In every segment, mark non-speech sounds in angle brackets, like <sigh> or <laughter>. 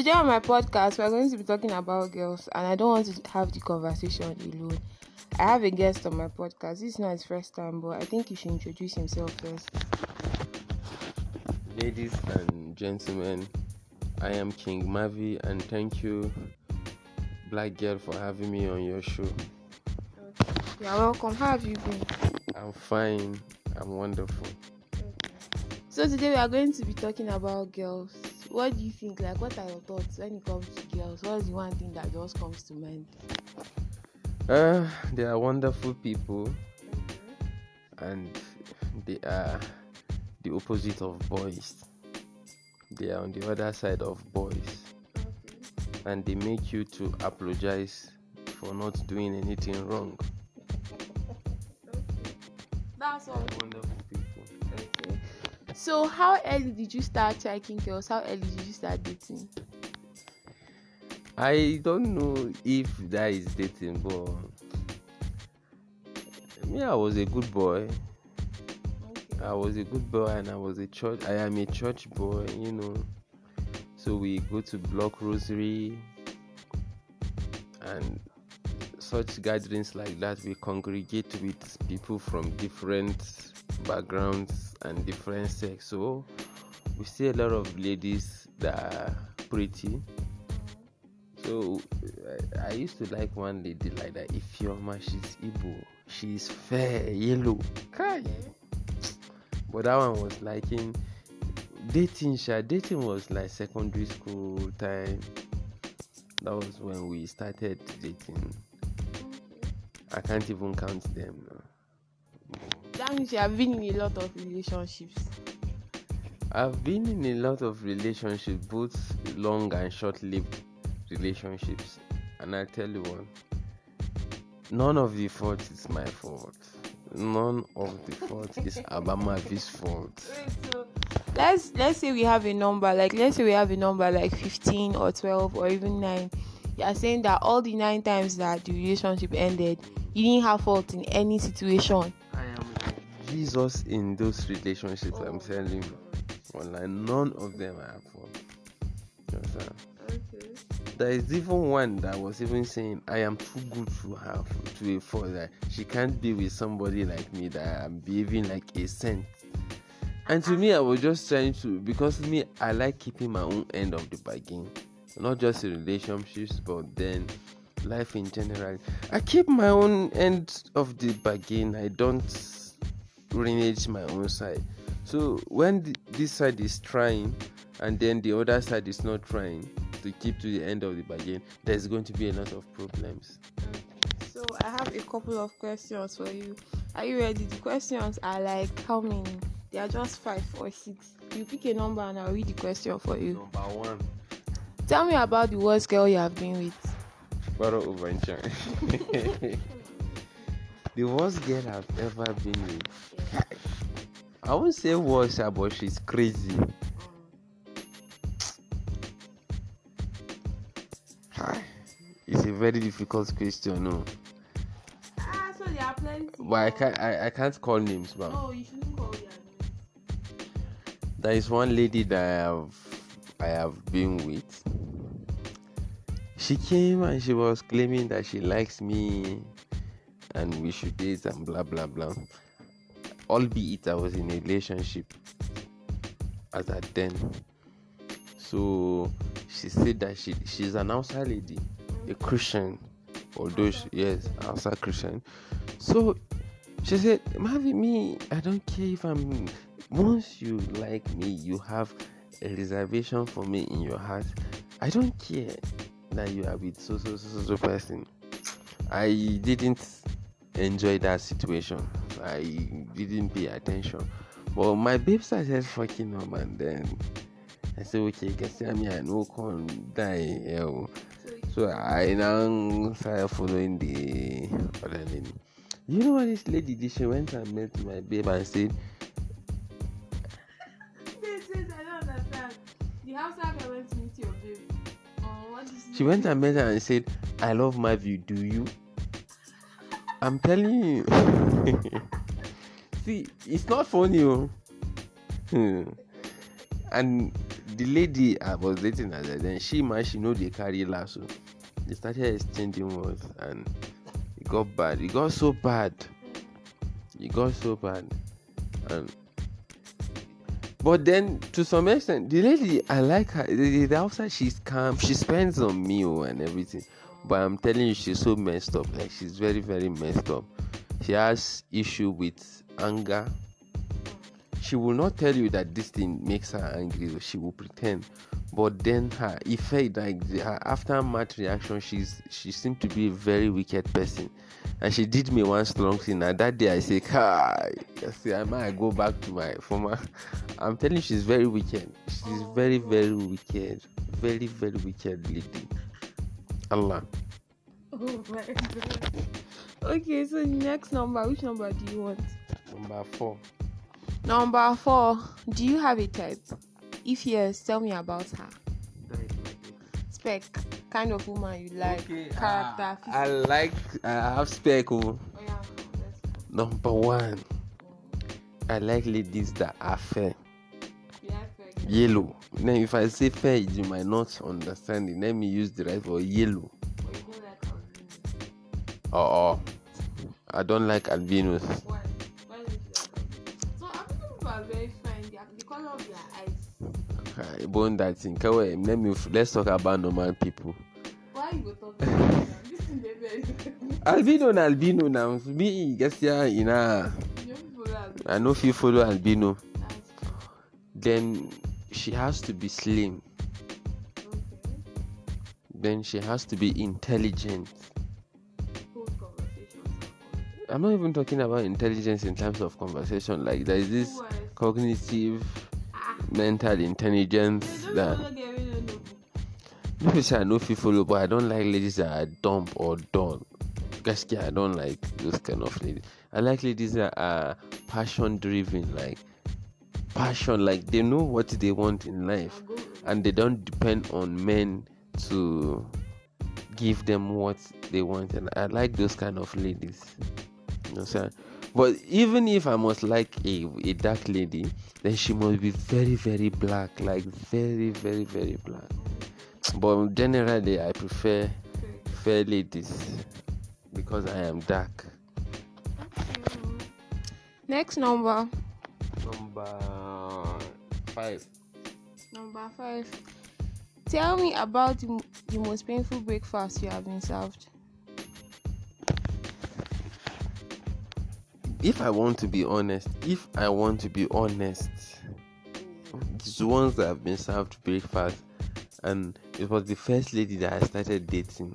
Today on my podcast, we're going to be talking about girls, and I don't want to have the conversation alone. I have a guest on my podcast. This is not his first time, but I think he should introduce himself first. Ladies and gentlemen, I am King Mavi, and thank you, Black Girl, for having me on your show. You're welcome. How have you been? I'm fine. I'm wonderful. So today we are going to be talking about girls. What do you think? Like, what are your thoughts when it comes to girls? What is the one thing that just comes to mind? Uh, they are wonderful people, and they are the opposite of boys. They are on the other side of boys, and they make you to apologize for not doing anything wrong. <laughs> That's all. Wonderful people. So, how early did you start liking girls? How early did you start dating? I don't know if that is dating, but me, I was a good boy. Okay. I was a good boy, and I was a church. I am a church boy, you know. So we go to block rosary, and such gatherings like that. We congregate with people from different backgrounds and different sex. So we see a lot of ladies that are pretty. So I, I used to like one lady like that. Ifeoma, she's Igbo. She's fair, yellow. Kai. But that one was liking dating. Sha dating was like secondary school time. That was when we started dating. I can't even count them. That means you have been in a lot of relationships. I've been in a lot of relationships, both long and short-lived relationships, and I tell you what, none of the fault is my fault. None of the fault is <laughs> Abamavi's fault. Wait, so let's let's say we have a number, like let's say we have a number like 15 or 12 or even 9. You are saying that all the nine times that the relationship ended, you didn't have fault in any situation. Jesus in those relationships. I'm oh. telling you, online, none of them have fault. You understand? Okay. There is even one that was even saying, I am too good to have to a fault that she can't be with somebody like me that I'm behaving like a saint. And to me, I was just trying to because me, I like keeping my own end of the bargain, not just in relationships, but then life in general. I keep my own end of the bargain. I don't renege my own side. So when the, this side is trying, and then the other side is not trying to keep to the end of the bargain, there's going to be a lot of problems. So I have a couple of questions for you. Are you ready? The questions are like how many? They are just five or six. You pick a number and I'll read the question for you. Number one, Tell me about the worst girl you have been with. Baro Ubancha. <laughs> <laughs> the worst girl I've ever been with. I won't say worst, ah, but she's crazy. It's a very difficult question, no. Ah, so there are plenty. But I can't, I, I can't call names, but No, you shouldn't call their names. there is one lady that I have, I have been with. She came and she was claiming that she likes me, and we should date and blah blah blah. Albeit I was in a relationship as at then. So she said that she she's an outside lady, a Christian, although she, yes, outside Christian. So she said, Mavi, me, I don't care if I'm. Once you like me, you have a reservation for me in your heart. I don't care that you are with so so so, so person. I didn't enjoy that situation. I didn't pay attention. But my babe started fucking up, and then I said, okay, can see me, I know can die. Yeah. oh." So I now started following the other lady. You know what this lady did? She went and met my babe and said, Wait, wait, I don't understand. The house girl went to meet your babe. What is she went and met her and said, I love Mavi, do you? I'm telling you. <laughs> <laughs> See, it's not funny. oh. Hmm. and the lady I was dating at then she man she know they carry lasso. They started exchanging words and it got bad. It got so bad. It got so bad. And but then to some extent the lady I like her the, the outside she's calm, she spends on me oh, and everything. But I'm telling you she's so messed up. Like she's very, very messed up. She has issue with anger. She will not tell you that this thing makes her angry she will pretend. But then her effect like her aftermath reaction she's she seemed to be a very wicked person. And she did me one strong thing. And that day i say kai. Say i might go back to my former. I'm telling you she's very wicked. She's very very wicked. Very very wicked lady. Allah. Oh my god. Okay, so next number, which number do you want? number four Number four, do you have a type? If yes, tell me about her. Spec, kind of woman you like, character, ah, I physique. like I have spec oh. Oh, yeah. Number one, I like ladies that are fair. Yellow. Now, if I say fair, you might not understand it. Let me use the right word. Yellow. Oh, oh. I don't like albinos. Why? Why like albinos? So African people are very fine. They are, the color of their eyes. I bone that thing. Kawe, Let me. Let's talk about normal people. Why you go talk about that? This is the very. Albino na albino now. Me, guess yeah, you know. I know if you follow albino, then she has to be slim. Okay. Then she has to be intelligent. I'm not even talking about intelligence in terms of conversation. Like there is this cognitive, Ah. mental intelligence that don't follow get rid of no book. no say I know follow, but I don't like ladies that are dumb or dull. Gaskiya, I don't like those kind of ladies. I like ladies that are passion driven, like passion, like they know what they want in life, and they don't depend on men to give them what they want. And I like those kind of ladies. You know what I'm saying? But even if I must like a, a dark lady, then she must be very, very black, like very, very, very black. But generally, I prefer fair ladies because I am dark. Next number. Number five. Number five. Tell me about the, the most painful breakfast you have been served. If I want to be honest, if I want to be honest, it's ones that have been served breakfast, and it was the first lady that I started dating.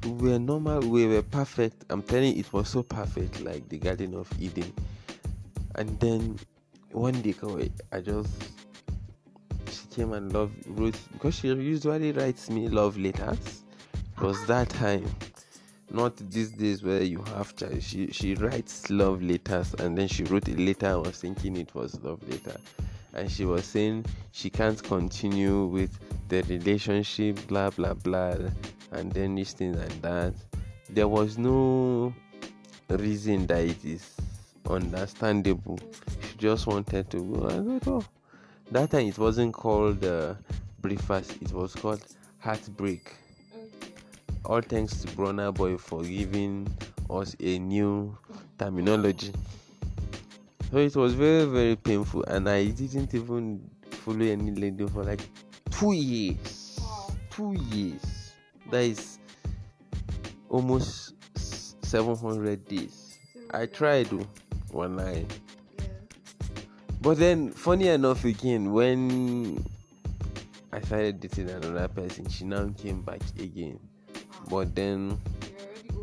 Mm-hmm. We were normal, we were perfect. I'm telling you, it was so perfect, like the Garden of Eden. And then one day, I just she came and love wrote because she usually writes me love letters. It was ah. that time, not these days where you have to. She she writes love letters, and then she wrote a letter. I was thinking it was love letter, and she was saying she can't continue with the relationship, blah blah blah, and then this thing and that. There was no reason that it is understandable. She just wanted to go. I don't know. That time it wasn't called uh, breakfast. It was called heartbreak. All thanks to Burna Boy for giving us a new terminology. So it was very very painful, and I didn't even follow any lady for like two years. Two years. That is almost 700 days. I tried to one night. But then, funny enough, again, when I started dating another person, she now came back again. But then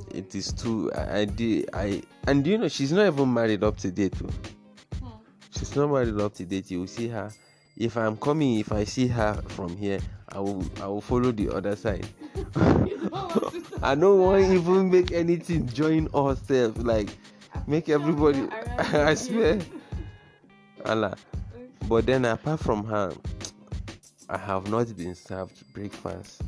it is too. I, I did. I and you know she's not even married up to date. Too. Hmm. She's not married up to date. You will see her. If I'm coming, if I see her from here, I will. I will follow the other side. <laughs> I don't want even make anything join us. sef, Like make everybody. I <laughs> swear. Allah. But then apart from her, I have not been served breakfast.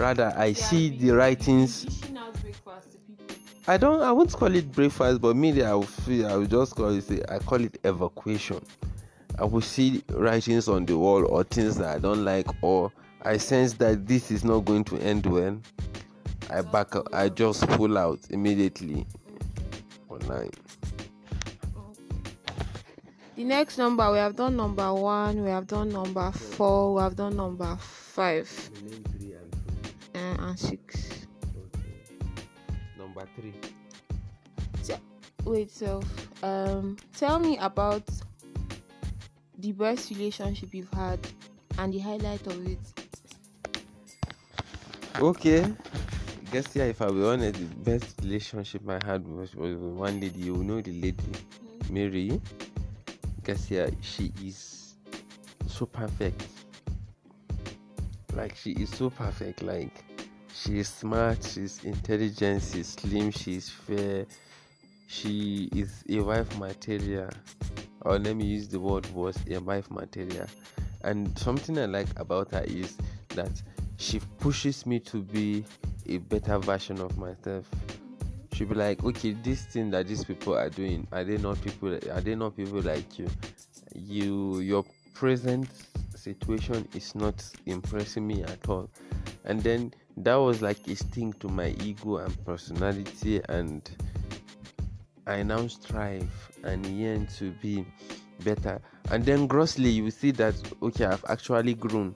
Rather, I see the writings. Dishing out breakfast to people. I don't. I won't call it breakfast, but maybe I will feel. I will just call it. I call it evacuation. I will see writings on the wall or things that I don't like, or I sense that this is not going to end well. I back up, I just pull out immediately mm. online. The next number we have done number one, we have done number four, we have done number five uh, and six. Number three. Wait, so um, tell me about the best relationship you've had and the highlight of it. Okay. Guess yeah, if I be honest, the best relationship I had was, was with one lady. You know the lady, Mm-hmm. Mary. Guess yeah, she is so perfect. Like she is so perfect. Like she is smart, she's intelligent, she's slim, she's fair. She is a wife material. Or let me use the word was a wife material. And something I like about her is that she pushes me to be a better version of myself. She'll be like, okay, this thing that these people are doing, are they not people? Are they not people like you? You, your present situation is not impressing me at all. And then that was like a sting to my ego and personality, and I now strive and yearn to be better. And then grossly, you see that okay, I've actually grown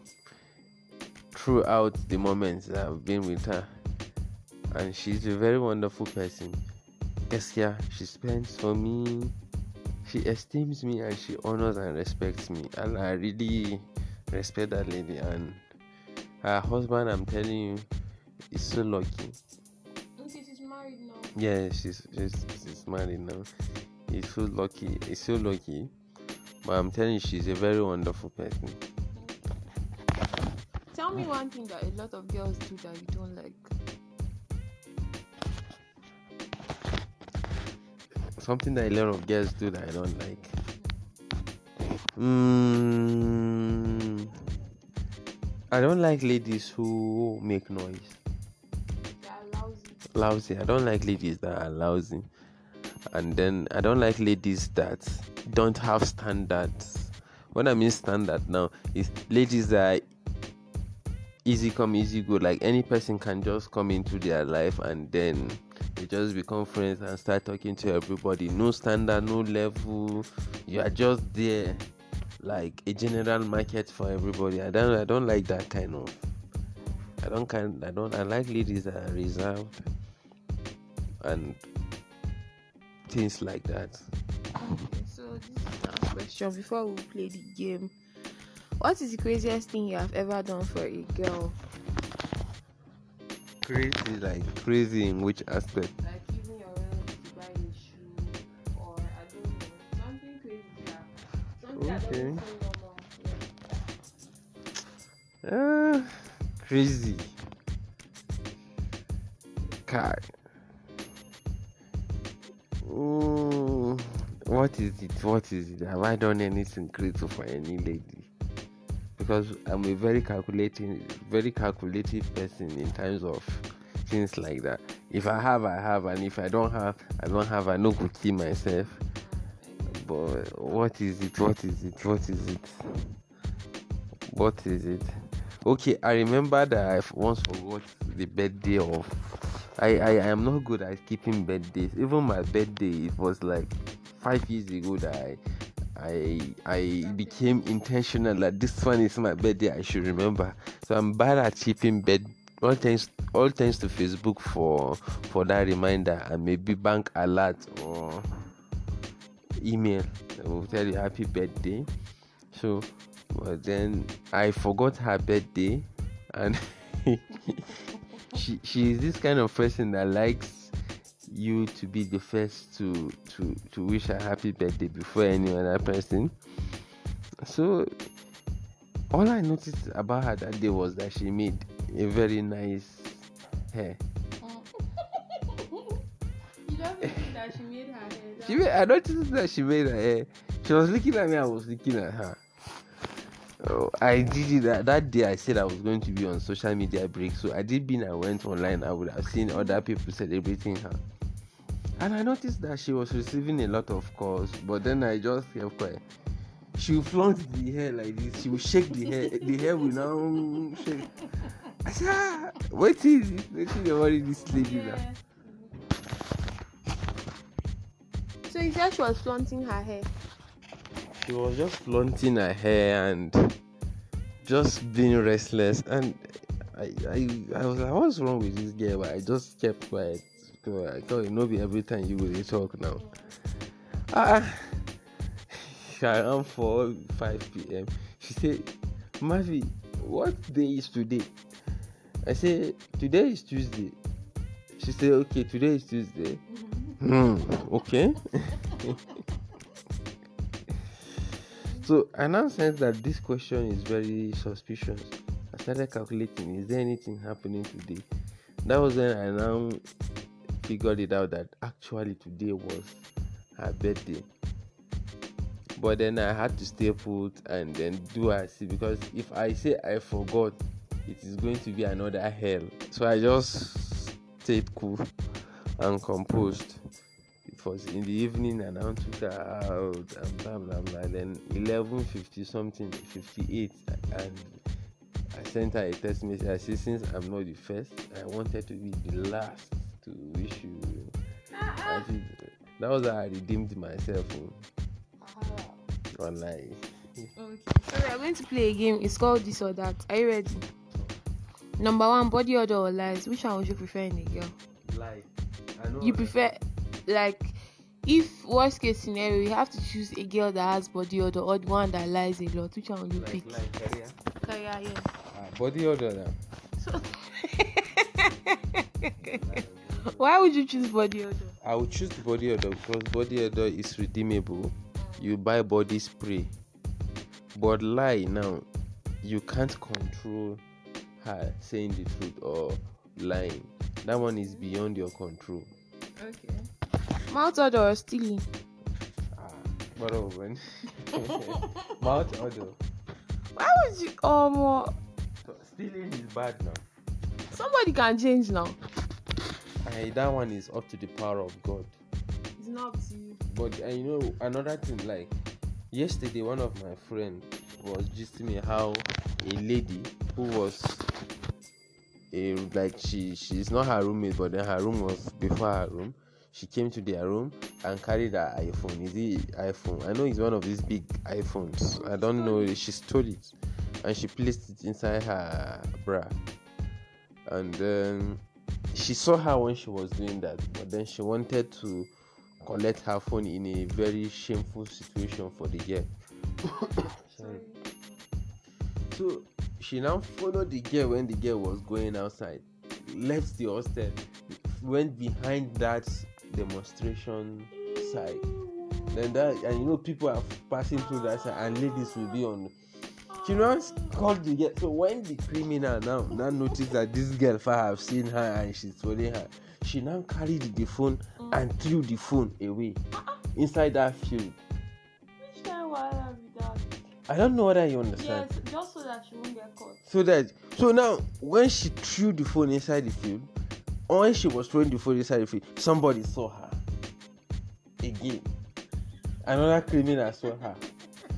throughout the moments that I've been with her. And she's a very wonderful person. Keskia, she spends for me, she esteems me and she honors and respects me. And I really respect that lady. And her husband, I'm telling you, is so lucky. Okay, she's married now. Yeah, she's she's, she's married now. He's so lucky. He's so lucky. But I'm telling you, she's a very wonderful person. Tell me one thing that a lot of girls do that you don't like. Something that a lot of girls do that I don't like. Mm, I don't like ladies who make noise. They are lousy. Lousy. I don't like ladies that are lousy. And then I don't like ladies that don't have standards. When I mean standard now, is ladies that are easy come, easy go. Like any person can just come into their life and then they just become friends and start talking to everybody. No standard, no level. You are just there like a general market for everybody. I don't I don't like that kind of I don't kind I don't I like ladies that are reserved and things like that. Okay, so this is last question before we play the game. What is the craziest thing you have ever done for a girl? Crazy like crazy in which aspect? Like Okay. Uh, crazy. Mm, what is it? What is it? Have I done anything crazy for any lady? Because I'm a very calculating, very calculative person in terms of things like that. If I have, I have, and if I don't have, I don't have. I no go kill myself. But what is it? What is it? What is it? What is it? Okay, I remember that I once forgot the birthday of. I, I I am not good at keeping birthdays. Even my birthday, it was like five years ago that I I I became intentional that this one is my birthday. I should remember. So I'm bad at keeping bed. All thanks all thanks to Facebook for for that reminder and maybe bank alert or email that will tell you happy birthday. So but then I forgot her birthday and <laughs> she she is this kind of person that likes you to be the first to to to wish her happy birthday before any other person. So all I noticed about her that day was that she made a very nice hair. <laughs> you don't think that she made her hair? She made, I noticed that she made her hair. She was looking at me, I was looking at her. Oh, I did it that, that day. I said I was going to be on social media break, so I did been. I went online. I would have seen other people celebrating her, and I noticed that she was receiving a lot of calls. But then I just kept quiet. she will flaunt the hair like this. She will shake the hair. The hair will now shake. I said, ah, what is it? What is this lady now? Said she was flaunting her hair. She was just flaunting her hair and just being restless. And I, I, I was like, what's wrong with this girl? But I just kept quiet. I thought, you know, be every time you will talk now. Ah, around 4 5 p.m. She said, Mavi, what day is today? I said, Today is Tuesday. She said, Okay, today is Tuesday. Hmm, okay. <laughs> so I now sense that this question is very suspicious. I started calculating, is there anything happening today? That was when I now figured it out that actually today was her birthday. But then I had to stay put and then do as see because if I say I forgot, it is going to be another hell. So I just stayed cool and composed. It was in the evening and I took her out and blah blah blah. Then 11:50 something, 58, and I sent her a text message. I said, since I'm not the first, I wanted to be the last to wish you. Uh-uh. that was how I redeemed myself uh-huh. online. Okay, so we are going to play a game. It's called this or that. Are you ready? Number one, body odor or lies. Which one would you prefer in a girl? Lie. You prefer like if worst case scenario you have to choose a girl that has body odor or the one that lies a lot. Which one would you like, pick? Like career. Career, yes. Ah, body odor. So <laughs> Why would you choose body odor? I would choose body odor because body odor is redeemable. You buy body spray. But lie now, you can't control her saying the truth or lying. That one is beyond your control. Okay. Mouth odor or stealing? Ah, what when <laughs> <laughs> mouth odor. Why would you um so stealing is bad now. Somebody can change now. Hey, that one is up to the power of God. It's not up to you. But and you know another thing like yesterday one of my friend was just me how a lady who was a like she she's not her roommate but then her room was before her room she came to their room and carried her iphone. Is it iphone? I know it's one of these big iphones. I don't know. she stole it. And she placed it inside her bra. And then she saw her when she was doing that. But then she wanted to collect her phone in a very shameful situation for the girl. <coughs> Sorry. so she now followed the girl when the girl was going outside. Left the hostel. Went behind that demonstration side then that and you know people are passing through that side and ladies will be on now called the girl so when the criminal now now noticed that this girl far have seen her and she's following her she now carried the phone and threw the phone away inside that field I don't know whether you understand. Yes, just so that she won't get caught. So that so now when she threw the phone inside the field, when she was throwing the phone inside the field, somebody saw her. Again. Another criminal saw her.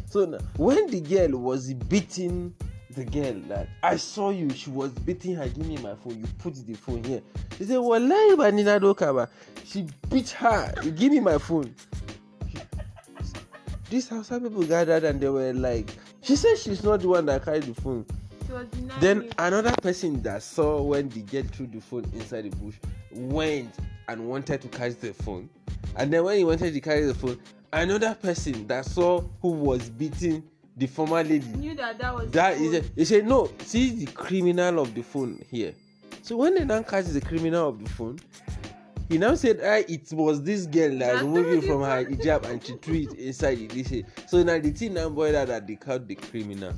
So when the girl was beating the girl that I saw you, she was beating her, give me my phone, you put the phone here. She said, Well, Nina Dokaba. She beat her, give me my phone these Hausa people gathered and they were like, she said she's not the one that carried the phone. Then another person that saw when they get through the phone inside the bush went and wanted to catch the phone. And then when he wanted to carry the phone, another person that saw who was beating the former lady knew that that was that is a, he said no see the criminal of the phone here. So when they now catch the criminal of the phone he now said ah it was this girl that removed it <laughs> from her hijab and she threw it inside the dish so now the thing now boiled out that they caught the criminal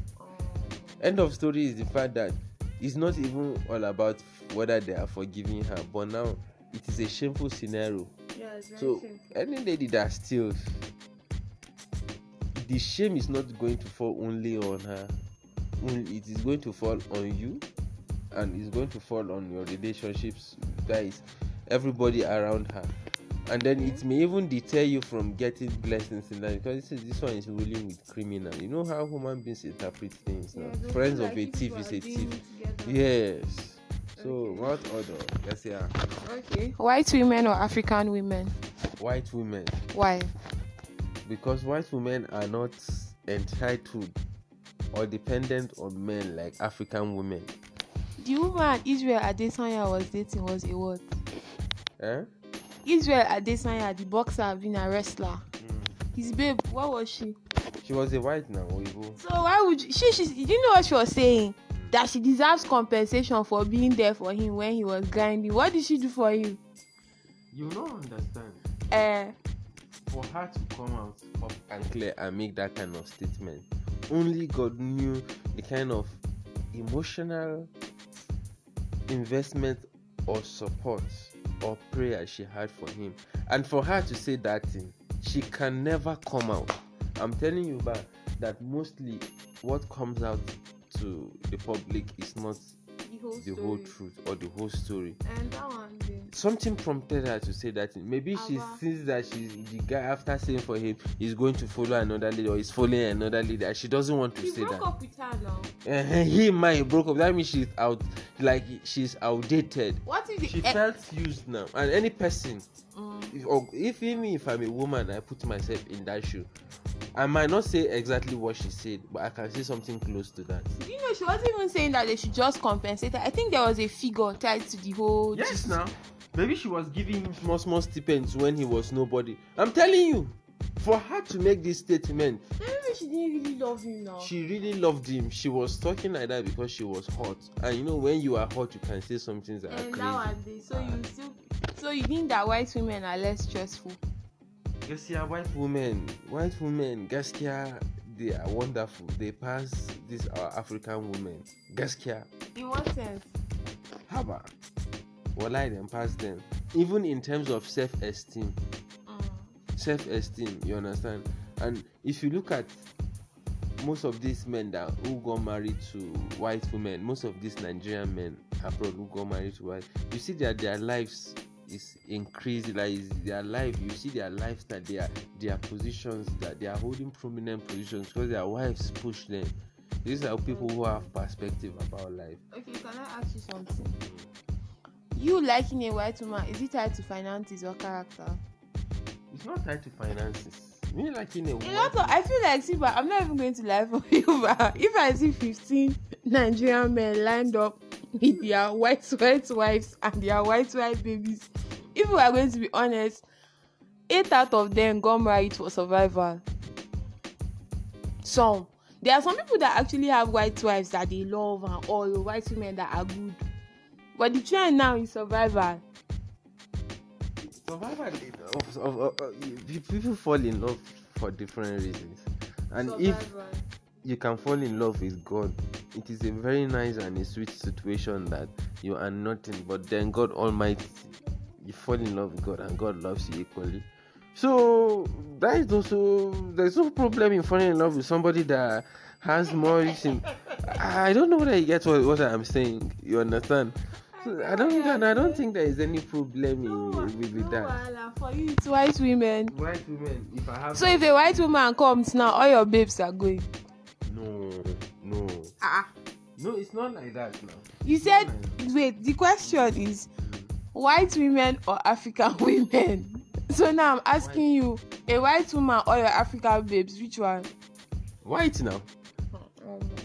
end of story is the fact that it's not even all about whether they are forgiving her but now it is a shameful scenario. Yeah, so shameful. any lady that steals the shame is not going to fall only on her. Mm, it is going to fall on you and it's going to fall on your relationships guys everybody around her and then it may even deter you from getting blessings in life because this, is, this one is ruling with criminal you know how human beings interpret things now Yeah, friends feel of like a you thief is a thief yes so Okay. what order yes yeah Okay. White women or African women? white women Why? because white women are not entitled or dependent on men like african women The woman Israel Adesanya was dating was a what? eh? Israel Adesanya, the boxer, being a wrestler. His babe, what was she? she was a white now Oyibo. So why would you, she? She did you know what she was saying? That she deserves compensation for being there for him when he was grinding. What did she do for you? you don't understand Uh, for her to come out up and clear and make that kind of statement only god knew the kind of emotional investment or support or prayer she had for him. And for her to say that thing she can never come out. I'm telling you but that mostly what comes out to the public is not the whole the whole truth or the whole story And that one, thing. something prompted her to say that. Maybe she Aba. sees that she's the guy after saying for him is going to follow another lady or is following another and she doesn't want to He say broke that. up with her now. Eh, he might broke up. That means she's out like she's outdated. What the She eh, felt used now. And any person mm, if, or if even if I'm a woman I put myself in that shoe. I might not say exactly what she said, but I can say something close to that. you know she wasn't even saying that they should just compensate her. I think there was a figure tied to the whole. Yes, gist. now. Maybe she was giving him small, small stipends when he was nobody. I'm telling you, for her to make this statement, Maybe she didn't really love him now. she really loved him. She was talking like that because she was hot. And you know, when you are hot, you can say some things that are and crazy. that one day, so you still, so you think that white women are less stressful? Gaskiya, white women, white women, Gaskiya, they are wonderful. They pass these our African women. Gaskiya, In what sense? haba. Walai them pass them. Even in terms of self-esteem. Mm. self-esteem you understand and if you look at most of these men that who got married to white women most of these nigerian men abroad who got married to white you see that their lives is increased like is their life you see their lifestyle their their positions that they are holding prominent positions because their wives push them these are people who have perspective about life Okay, can I ask you something? You liking a white woman is it tied to finances or character? it's not tied to finances me liking a A white lot of I feel like see, but I'm not even going to lie for <laughs> you. But if I see 15 Nigerian men lined up <laughs> with their white white wives and their white white babies, if we are going to be honest, eight out of them got married for survival. Some there are some people that actually have white wives that they love and all white women that are good. But the trend now is survival. survival of, of, of, uh, of, people fall in love for different reasons and if you can fall in love with god it is a very nice and a sweet situation that you are nothing but then god almighty you fall in love with god and god loves you equally. So that is also there's no problem in falling in love with somebody that has more reason. I don't know whether you get what, what i'm saying you understand? So i don't and i don't think there is any problem in, with, with that. for you it's white women. white women if i have So if a white woman comes now, all your babes are going. no no Ah. no it's not like that now You said wait, the question is white women or African <laughs> women? So now I'm asking you, a white woman or your African babes, which one? white now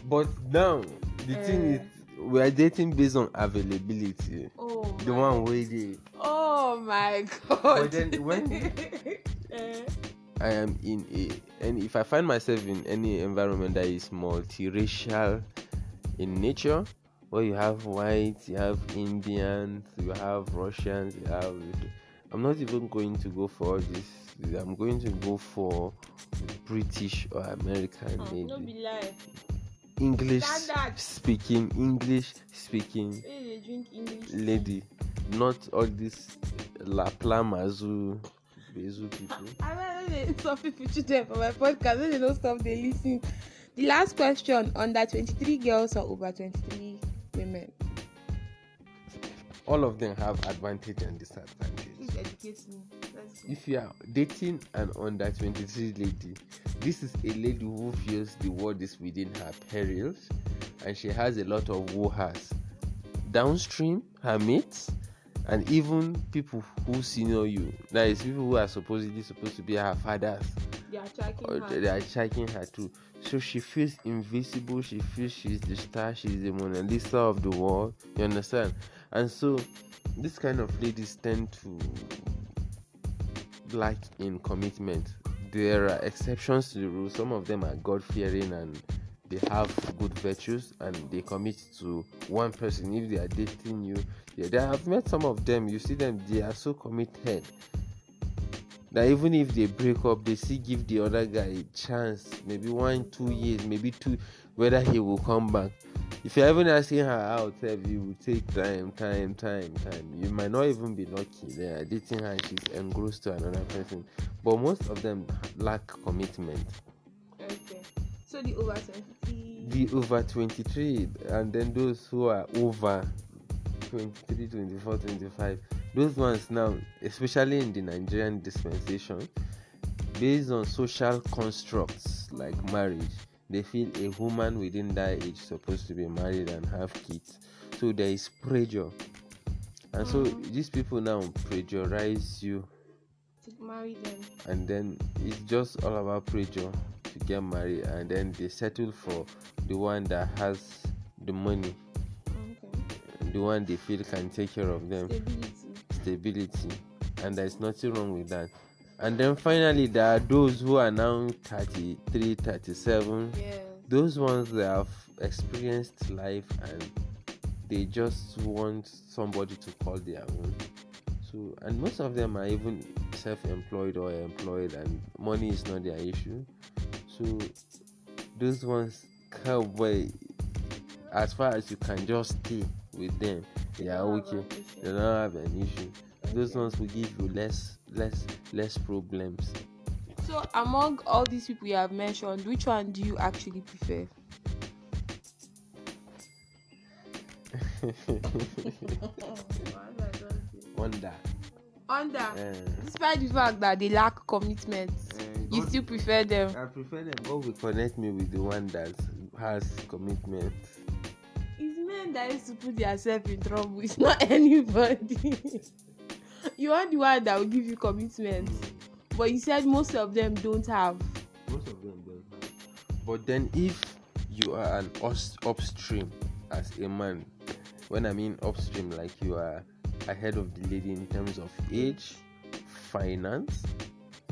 but now the thing Eh. is we are dating based on availability Oh the one wey dey Oh my god. But then when- <laughs> Eh. I am in a and if i find myself in any environment that is multiracial in nature where you have whites you have indians you have russians you have i'm not even going to go for all this i'm going to go for british or american Oh, maybe no be lie. english Standard. speaking english speaking Wey dey drink English. lady not all this lapla mazu <laughs> bezu people I don't some people children for my podcast dey no stop dey lis. The last question under twenty-three girls or over twenty-three women. all of them have advantage and disadvantage. Please educate me. If you are dating an under 23 lady, this is a lady who feels the world is within her perils and she has a lot of woohers. Downstream, her mates, and even people who senior you. That is people who are supposedly supposed to be her fathers. They are tracking Or her. they are checking her too. So she feels invisible, she feels she's the star, she's the Mona Lisa of the world. You understand? And so this kind of ladies tend to lack in commitment. There are exceptions to the rule. Some of them are God fearing and they have good virtues and they commit to one person. If they are dating you, yeah, they have met some of them. You see them, they are so committed that even if they break up, they still give the other guy a chance. Maybe one, two years, maybe two, whether he will come back. If you're even asking her out, you will take time, time, time, time. You might not even be lucky. They are dating her, she's engrossed to another person. But most of them lack commitment. Okay. So the over 20. The over 23, and then those who are over 23, 24, 25, those ones now, especially in the Nigerian dispensation, based on social constructs like marriage, they feel a woman within that age is supposed to be married and have kids. So there is pressure. And so Mm. these people now pressurize you to marry them. and then it's just all about pressure to get married and then they settle for the one that has the money. Okay. the one they feel can take care of them. Stability. stability. And there's nothing wrong with that. And then finally there are those who are now 33 37 Yes. those ones that have experienced life and they just want somebody to call their own. So and most of them are even self-employed or employed and money is not their issue so those ones cowboy as far as you can just stay with them. They are okay. They don't have an issue. Those ones will give you less less less problems. So among all these people you have mentioned, which one do you actually prefer? <laughs> wonder. Under, uh, despite the fact that they lack commitment, God- still prefer them. I prefer them. God will connect me with the one that has commitment. It's men that used to put themselves in trouble. It's not <laughs> anybody. you want the one that will give you commitment, mm. but you said most of them don't have. Most of them don't have. But then, if you are an us- upstream as a man, when I mean upstream, like you are ahead of the lady in terms of age, finance,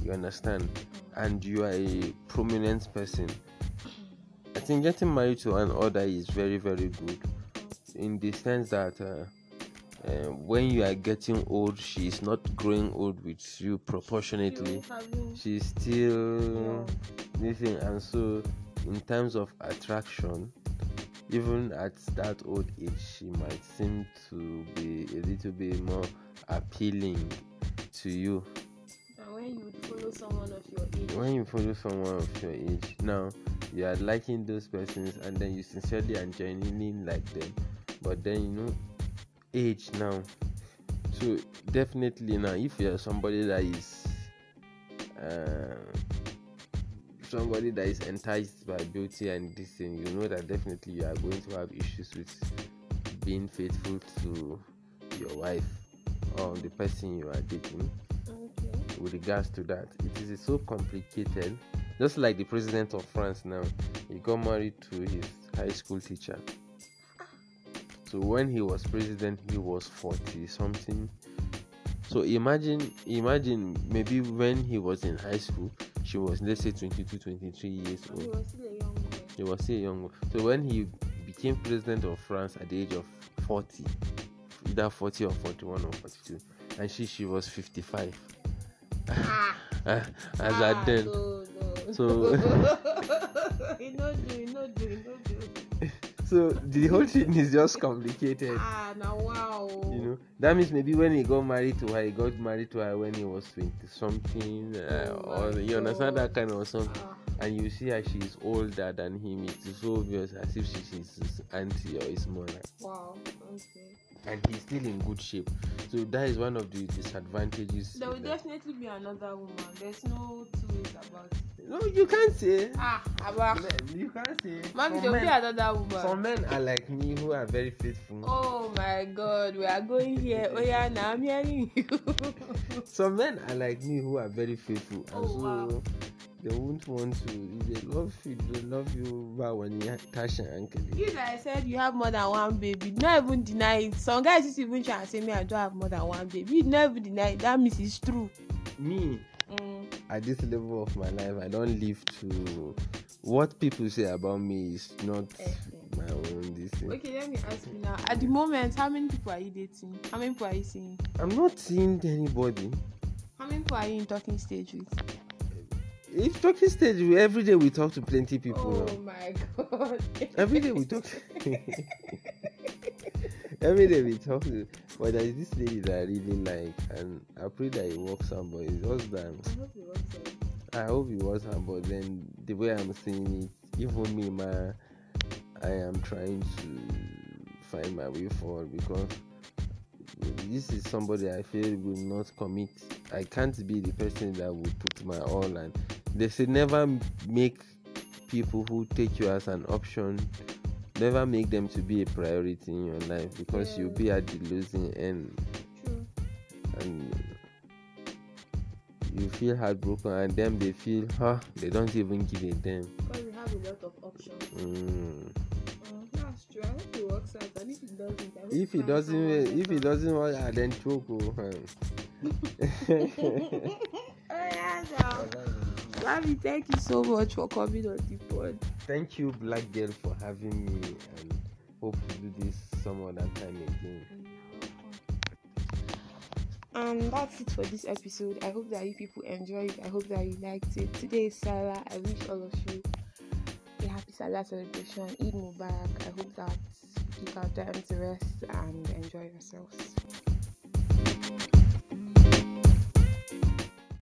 you understand, and you are a prominent person, I think getting married to an other is very, very good in the sense that. Uh, uh, when you are getting old, she is not growing old with you proportionately. She's still anything and so in terms of attraction even at that old age she might seem to be a little bit more appealing to you when you follow someone of your age, when you follow someone of your age now you are liking those persons and then you sincerely and genuinely like them. But then you know age now. So definitely now if you are somebody that is uh, somebody that is enticed by beauty and this thing you know that definitely you are going to have issues with being faithful to your wife or the person you are dating. With regards to that. It is so complicated. Just like the president of France now, he got married to his high school teacher. So when he was president, he was 40 something. So imagine, imagine maybe when he was in high school, she was let's say 22, 23 years And he old. was still a young boy. He was still young. So when he became president of France at the age of 40, either 40 or 41 or 42, and she she was 55. Ah, as ah, then. No, no. So- <laughs> you know do, you know do, you know do. So the whole thing is just complicated. Ah, now wow. You know, that means maybe when he got married to her, he got married to her when he was 20 something, uh, Oh or you understand that kind of something. Ah, And you see her, she's older than him. It is so obvious as if she's his auntie or his mother. wow. Okay. And he's still in good shape. So that is one of the disadvantages. There will definitely be another woman. There's no two ways about it. No, you can't say. Ah, Abba. You can't say. Mommy, there will be another woman. Some men are like me who are very faithful. Oh my god, we are going here. Oh yeah, now I'm hearing you. <laughs> Some men are like me who are very faithful, and Oh, so wow. They won't want to. If they love you, they love you. But when you touch your ankle, you that said you have more than one baby, not even deny it. Some guys just even try and say me I don't have more than one baby. You never deny it. That means it's true. me Mm. at this level of my life, I don't live to. What people say about me is not Eh, my own. This thing. Okay, let me ask you now. At the moment, how many people are you dating? How many people are you seeing? I'm not seeing anybody. How many people are you in talking stage with? If talking stage, we- every day we talk to plenty people. Oh now. my god. Every day we talk. <laughs> Every day we talk to, but there is this lady that I really like, and I pray that it works out. But it's just that I hope it works out. I hope it works out. But then the way I'm seeing it, even me, ma, I am trying to find my way forward because this is somebody I feel will not commit. I can't be the person that will put my all, and they say never make people who take you as an option never make them to be a priority in your life because you'll be at the losing end True. and you feel heartbroken and then they feel huh they don't even give a damn Because we have a lot of options. mm. Oh, that's true. I hope it works out. And if it doesn't, I hope if it doesn't someone if it doesn't work ah, then choke oh, <laughs> oh yeah, Mavi, thank you so much for coming on the pod. thank you black girl for having me and hope to do this some other time again And that's it for this episode. I hope that you people enjoyed it. I hope that you liked it. Today is Salah. I wish all of you a happy Salah celebration. Eid Mubarak. I hope that you got time to rest and enjoy yourselves.